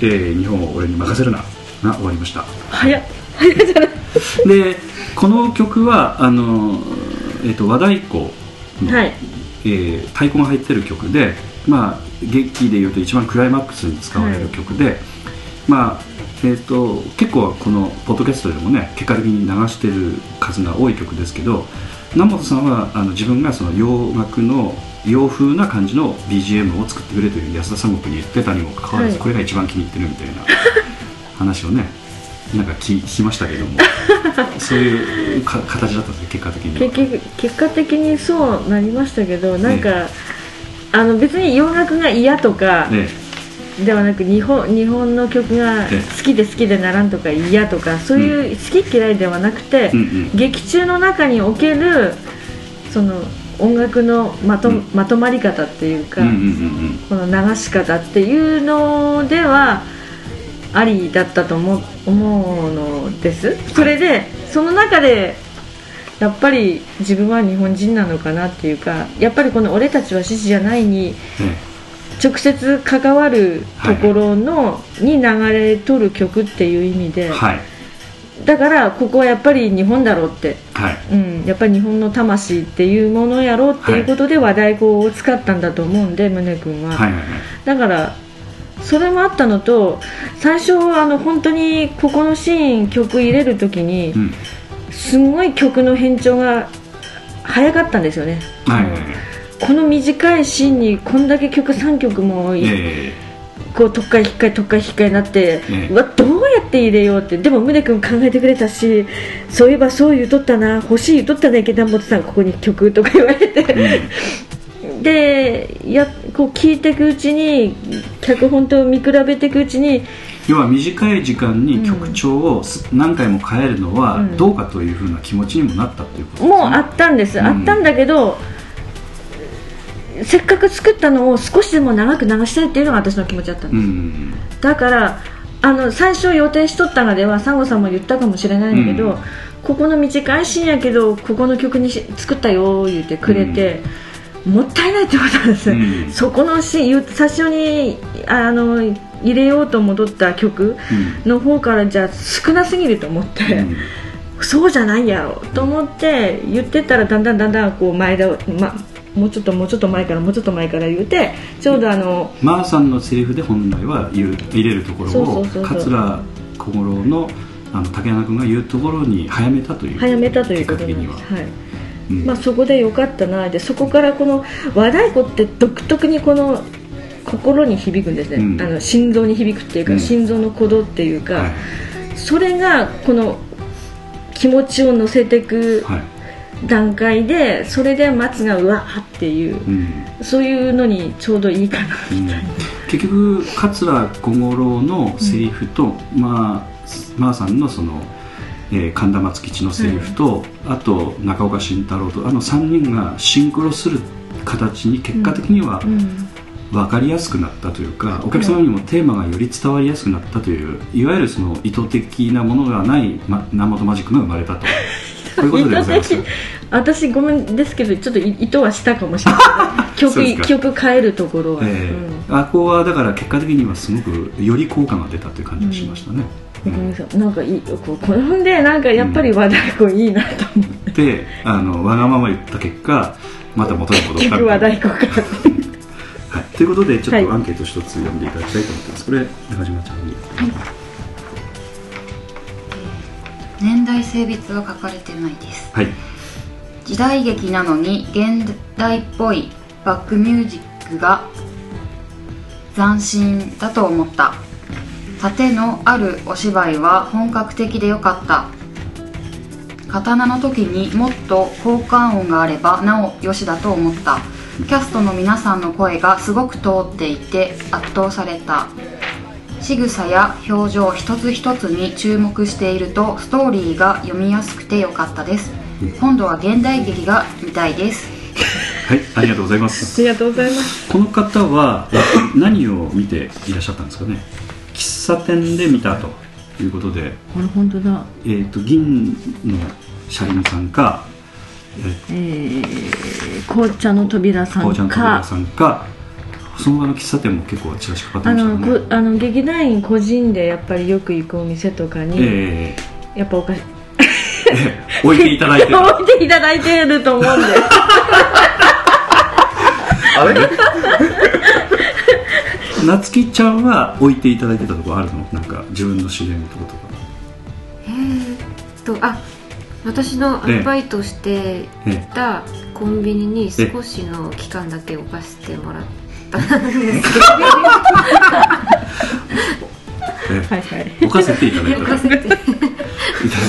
えー日本を俺に任せるな。が終わりました。早っ。で、この曲は、あの、えっ、と、和太鼓の、はい。えー太鼓が入ってる曲で、まあ、劇でいうと一番クライマックスに使われる曲で、まあえー、と結構このポッドキャストでもね結果的に流してる数が多い曲ですけど南本さんはあの自分がその洋楽の洋風な感じの BGM を作ってくれという安田三国に言ってたにもかかわらず、はい。これが一番気に入ってるみたいな話をねなんか聞聞きましたけども そういうか形だったんですね結果的には。結果的にそうなりましたけどなんか、あの別に洋楽が嫌とかね。ではなく日本日本の曲がえ好きで好きでならんとか嫌とかそういう好き嫌いではなくて、うんうん。劇中の中におけるその音楽のまと,、うん。まとまり方っていうか、うんうんうんこの流し方っていうのではありだったと思う思うのです。それでその中でやっぱり自分は日本人なのかなっていうかやっぱりこの「俺たちは獅子じゃない」にね直接関わるところの、に流れ取る曲っていう意味で、はいだからここはやっぱり日本だろうって、はい。うん、やっぱり日本の魂っていうものやろうっていうことで和太鼓を使ったんだと思うんで宗君は、はいはいはい。だからそれもあったのと最初あの本当にここのシーン曲入れる時にうん。すごい曲の変調が早かったんですよね、はいはいはい。この短いシーンにこんだけ曲3曲もい。えこう特会引っかえ特会引っかえになって、ええ。うわどうやって入れようって。でも宗君考えてくれたしそういえばそう言うとったな。欲しい言うとったね池田本さんここに曲とか言われて、でやこう聞いていくうちに脚本と見比べていくうちに要は短い時間に曲調をす何回も変えるのはうん。どうかというふうな気持ちにもなったということね。もうあったんです、うん。あったんだけどせっかく作ったのを少しでも長く流したいっていうのが私の気持ちだったんうです、ん。だからあの最初予定しとったのではサンゴさんも言ったかもしれないんだけど、うん。ここの短いシーンやけどここの曲にし作ったよ言ってくれて、もったいないってことなんです、うん。そこのシーン最初にあの入れようと戻った曲の方からじゃあ少なすぎると思って、うん。そうじゃないやろと思って言ってたらだんだんだんだんこう前だ、ま、もうちょっともうちょっと前からもうちょっと前から言うてちょうどあのマーさんのセリフで本来は言う入れるところそうそをうそうそう。桂小五郎のあの竹山君が言うところに早めたという早めたということには。はい。うん。まあ、そこでよかったなでそこからこの和太鼓って独特にこの心に響くんですね、うん。あの心臓に響くっていうか、うん。心臓の鼓動っていうか、はい。それがこの気持ちを乗せていくはい段階でそれで松がうわーっていううん。そういうのにちょうどいいかなうん。結局桂小五郎のセリフと、まあマーさんのその、えー神田松吉のセリフと、あと中岡慎太郎とあの3人がシンクロする形に結果的にはうん。分かりやすくなったというか、お客様にもテーマがより伝わりやすくなったといういわゆるその意図的なものがない、ま、生とマジックが生まれたと こういうことでございます。私ごめんですけどちょっと意図はしたかもしれない。曲曲変えるところは、えうん。ーあこはだから結果的にはすごくより効果が出たという感じがしましたね、ごめんなさい。なんかいいこうこれでなんかやっぱり和太鼓いいなと思って、であのわがまま言った結果また元に戻った。結局和太鼓か はい、ということでちょっはい。とアンケート一つ読んでいただきたいと思ってます。これ中島ちゃんに年代性別は書かれてないです。はい。時代劇なのに現代っぽいバックミュージックが斬新だと思った。盾のあるお芝居は本格的でよかった。刀の時にもっと効果音があればなおよしだと思った。キャストの皆さんの声がすごく通っていて圧倒された仕草や表情一つ一つに注目しているとストーリーが読みやすくてよかったです。今度は現代劇が見たいです。はいありがとうございまあすりがとうございます。この方はえっと何を見ていらっしゃったんですかね？喫茶店で見たということで、これ本当だ。えっと銀の車輪さんか、ええー、紅茶の扉さこうちゃんんかとさんかその場の喫茶店も結構チラシかかってあましたね。あの劇団員個人でやっぱりよく行くお店とかに、えやっぱお菓子ーえー置いていただいて。る 置いていただいてると思うんで。あれ？夏希ちゃんは置いていただいてたところあるの？なんか自分の知り合いのところとか。とあ私のアルバイトしていたコンビニに少しの期間だけ置かせてもらったんですけど。えはいはい。置かせてい。ただいた置かせていい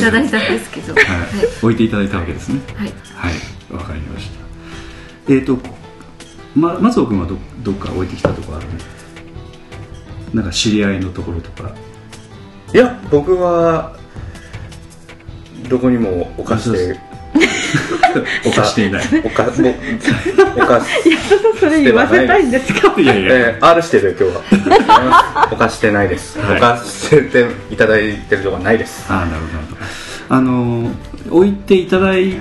ただいたんですけど、たはい、置いていただいたわけですね。はい。はい。わかりました。えっ、とま松尾君はどどっか置いてきたとこあるのなんか知り合いのところとか。いや僕はどこにも置かして 置かしていない。置かもう置かそれ言わせたいんですかい。やいや。えー、R してる今日は。置かしてないです、はい。置かせていただいてるとこはないです。ああなるほどあの置いていただい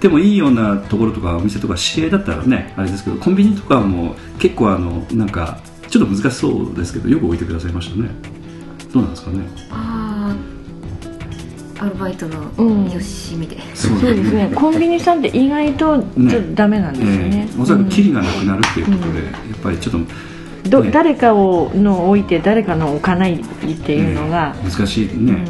てもいいようなところとかお店とか知り合いだったらねあれですけどコンビニとかはもう結構あのなんかちょっと難しそうですけどよく置いてくださいましたね。どうなんですかね？あアルバイトのうん。よしみで、そうそうですね。コンビニさんって意外とちょっとダメなんですよね。ええおそらくキリがなくなるっていうことで、うん。やっぱりちょっとどね。誰かをの置いて誰かの置かないっていうのが、難しいうん。ね、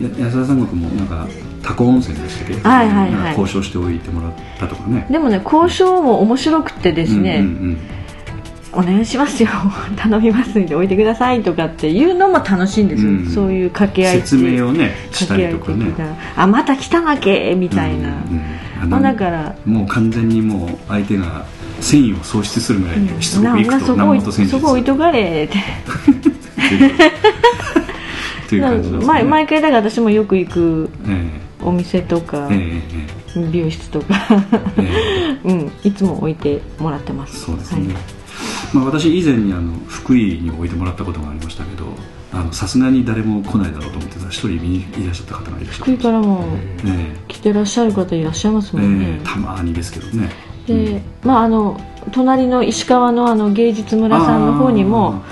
や安田三国もなんか多古温泉でしたっけ、はいはいはい。交渉しておいてもらったとかね。でもね交渉も面白くてですね、うんうんお願いしますよ。頼みますんで置いてくださいとかっていうのも楽しいんですよ、うん。そういう掛け合い説明をねしたりとかね。あまた来たわけみたいな、うんうん。だからもう完全にもう相手が繊維を喪失するぐらいしつこくいくとなそこ南本戦術そこ置いとかれって。という感じね。毎毎回だから私もよく行くえお店とか、えええ美容室とか、えええ。うん、いつも置いてもらってます。そうですね、はいまあ、私以前にあの福井に置いてもらったことがありましたけどあのさすがに誰も来ないだろうと思ってたら一人見にいらっしゃった方がいらっしゃっ福井からもえ来てらっしゃる方いらっしゃいますえもんね。え、えたまにですけどね。で、まああの隣の石川のあの芸術村さんの方にも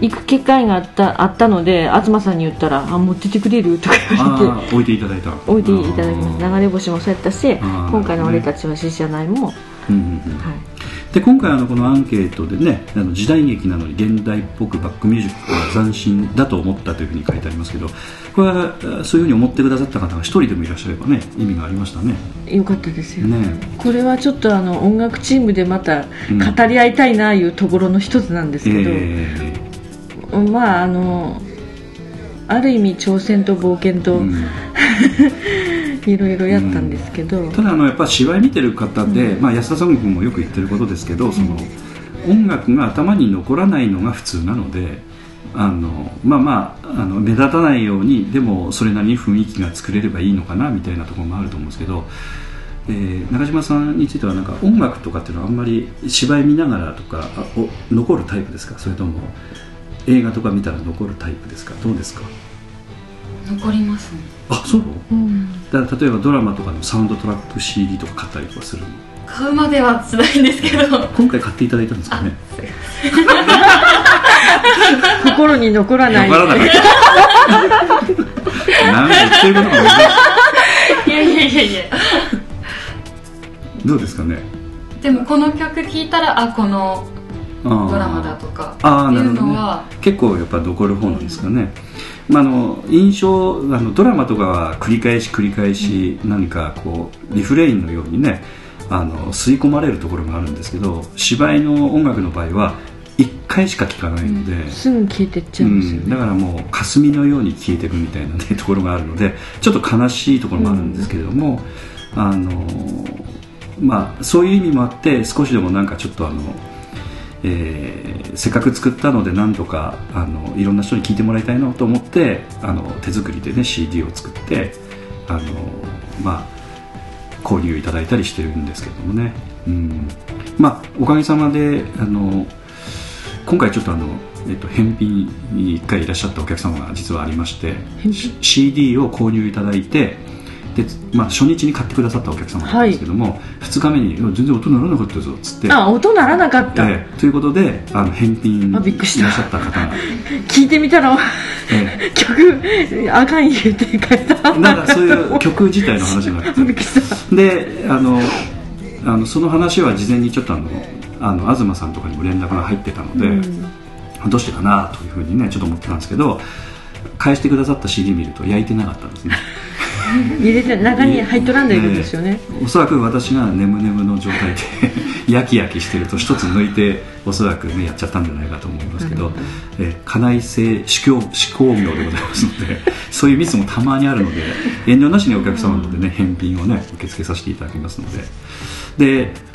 行く機会があったあったので東さんに言ったら「あ持ってってくれる?」とか言われて。置いていただいた。置いていただきます流れ星もそうやったしあ今回の「俺たちは獅子じゃない」も、うんうんうん。はい、で今回あのこのアンケートでねあの時代劇なのに現代っぽくバックミュージックが斬新だと思ったというふうに書いてありますけどこれはあそういうふうに思ってくださった方が一人でもいらっしゃればね意味がありましたね。よかったですよ、ね。これはちょっとあの音楽チームでまたうん。語り合いたいないうところの一つなんですけど、えまああのある意味挑戦と冒険えとうん いろいろやったんですけど、ただあのやっぱ芝居見てる方で、まあ、安田さん君もよく言ってることですけどその音楽が頭に残らないのが普通なのであのまあまああの目立たないようにでもそれなりに雰囲気が作れればいいのかなみたいなところもあると思うんですけど、えー中島さんについてはなんか音楽とかっていうのはあんまり芝居見ながらとか残るタイプですか？それとも映画とか見たら残るタイプですか？どうですか？残りますねあそう？うん。だから例えばドラマとかのサウンドトラック CD とか買ったりとかするの？買うまではしないんですけど。今回買っていただいたんですかね？心に残らないわからなかったなんか言ってることが難しいやいやいやいや。いどうですかね？でもこの曲聴いたらあこのドドラマだとかああってないるほどね。うのは結構やっぱ残る方なんですかね、まあ、あの印象あのドラマとかは繰り返し繰り返し何かこうリフレインのようにねあの吸い込まれるところがあるんですけど芝居の音楽の場合は1回しか聴かないので、すぐ消えてっちゃうんですようん、だからもう霞のように消えていくみたいな、ね、ところがあるのでちょっと悲しいところもあるんですけれども、あのまあ、そういう意味もあって少しでもなんかちょっとあの、えーせっかく作ったのでなんとかあのいろんな人に聞いてもらいたいなと思ってあの手作りでね CD を作ってあの、まあ、購入いただいたりしてるんですけどもね、うん。まあ、おかげさまであの今回ちょっとあの、えっと、返品に1回いらっしゃったお客様が実はありまして CD を購入いただいてで、まあ、初日に買ってくださったお客様なんですけども、2日目にいや「全然音鳴らなかったぞ」っつって。あ音鳴らなかった、ええ。ということであの返品いらっしゃった方が、聞いてみたらえ 曲あかん言うて書いた。えなんかそういう曲自体の話にな くりした。であのあのその話は事前にちょっとあのあの東さんとかにも連絡が入ってたので、うん。どうしてかなというふうにねちょっと思ってたんですけど返してくださった CD 見ると焼いてなかったんですね。入れて中に入っとらんでいるんですよね、おそらく私が眠々の状態でヤキヤキしてると一つ抜いておそらくねやっちゃったんじゃないかと思いますけど、えー家内性試行試でございますのでそういうミスもたまにあるので遠慮なしにお客様のでね返品をね受け付けさせていただきますので。で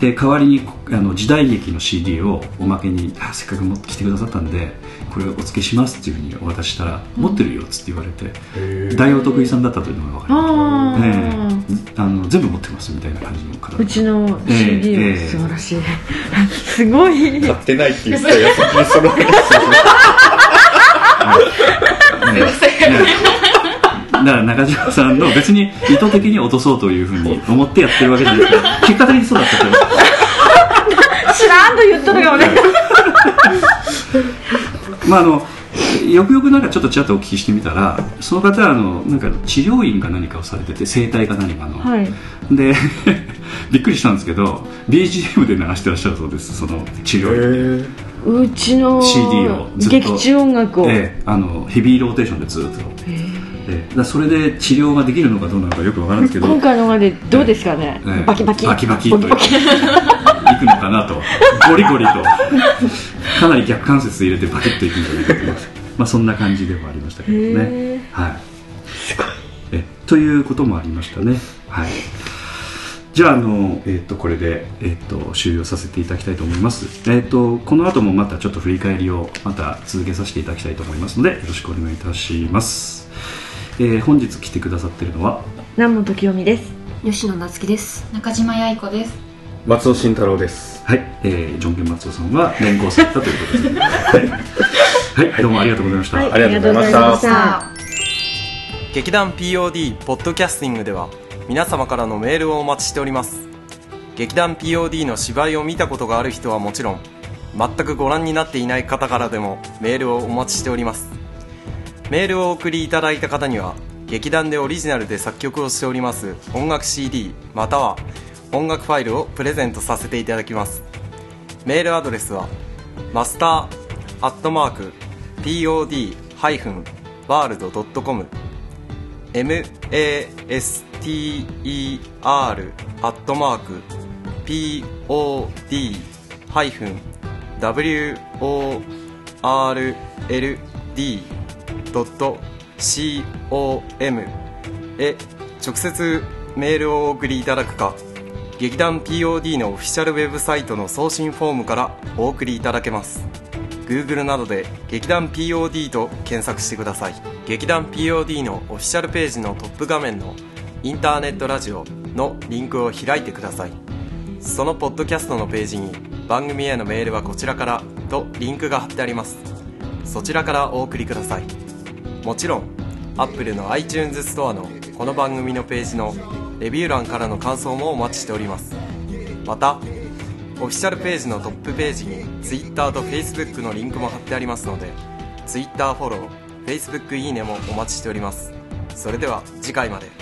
で代わりにあの時代劇の CD をおまけにあせっかく持ってきてくださったんでこれをお付けしますっていうふうにお渡ししたら、持ってるよっつって言われて大お得意さんだったというのが分かりましたええ。あの全部持ってますみたいな感じの方うちのええ CD ええ。は素晴らしい、すごい。買ってないって言ったやつにその話だから中島さんの別に意図的に落とそうというふうに思ってやってるわけじゃないですけど結果的にそうだったと思知らんと言っとるよね まああのよくよくなんかちょっとちらっとお聞きしてみたらその方はあのなんか治療院か何かをされてて整体か何かの、はい。で びっくりしたんですけど BGM で流してらっしゃるそうですその治療院。で、うちの CD をずっと。劇中音楽を、ええあのヘビーローテーションでずっと、ええ。だそれで治療ができるのかどうなのかよくわからないですけど。今回のまでどうですかね、ええ。バキバキ。バキバキとバキバキ。いくのかなと。ゴリゴリと。かなり逆関節入れてバキッといくんじゃないかと思います。まあそんな感じではありましたけどね。へはい。えということもありましたね。はい。じゃああの、えっとこれで、えっと終了させていただきたいと思います、えっとこの後もまたちょっと振り返りをまた続けさせていただきたいと思いますのでよろしくお願いいたします、えー本日来てくださっているのは？南本清美です。吉野夏樹です。中島八重子です松尾慎太郎です。はい、えー、ジョンケン松尾さんは連行されたということで。す、はい、はい、どうもありがとうございました、はい。ありがとうございました。劇団 POD ポッドキャスティングでは皆様からのメールをお待ちしております。劇団 POD の芝居を見たことがある人はもちろん全くご覧になっていない方からでもメールをお待ちしております。メールをお送りいただいた方には劇団でオリジナルで作曲をしております音楽 CD または音楽ファイルをプレゼントさせていただきます。メールアドレスはマスターアットマーク POD-world.com master アットマーク pod-world.com へ直接メールをお送りいただくか劇団 POD のオフィシャルウェブサイトの送信フォームからお送りいただけます。Google などで劇団 POD と検索してください。劇団 POD のオフィシャルページのトップ画面のインターネットラジオのリンクを開いてください。そのポッドキャストのページに番組へのメールはこちらからとリンクが貼ってあります。そちらからお送りください。もちろん Apple の iTunes ストアのこの番組のページのレビュー欄からの感想もお待ちしております。またオフィシャルページのトップページに Twitter と Facebook のリンクも貼ってありますので Twitter フォロー Facebook いいねもお待ちしております。それでは次回まで。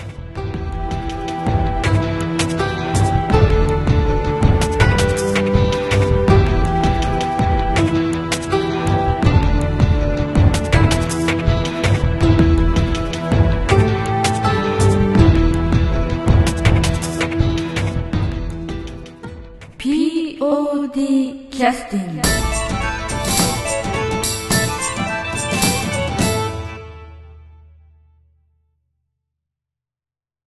Justin.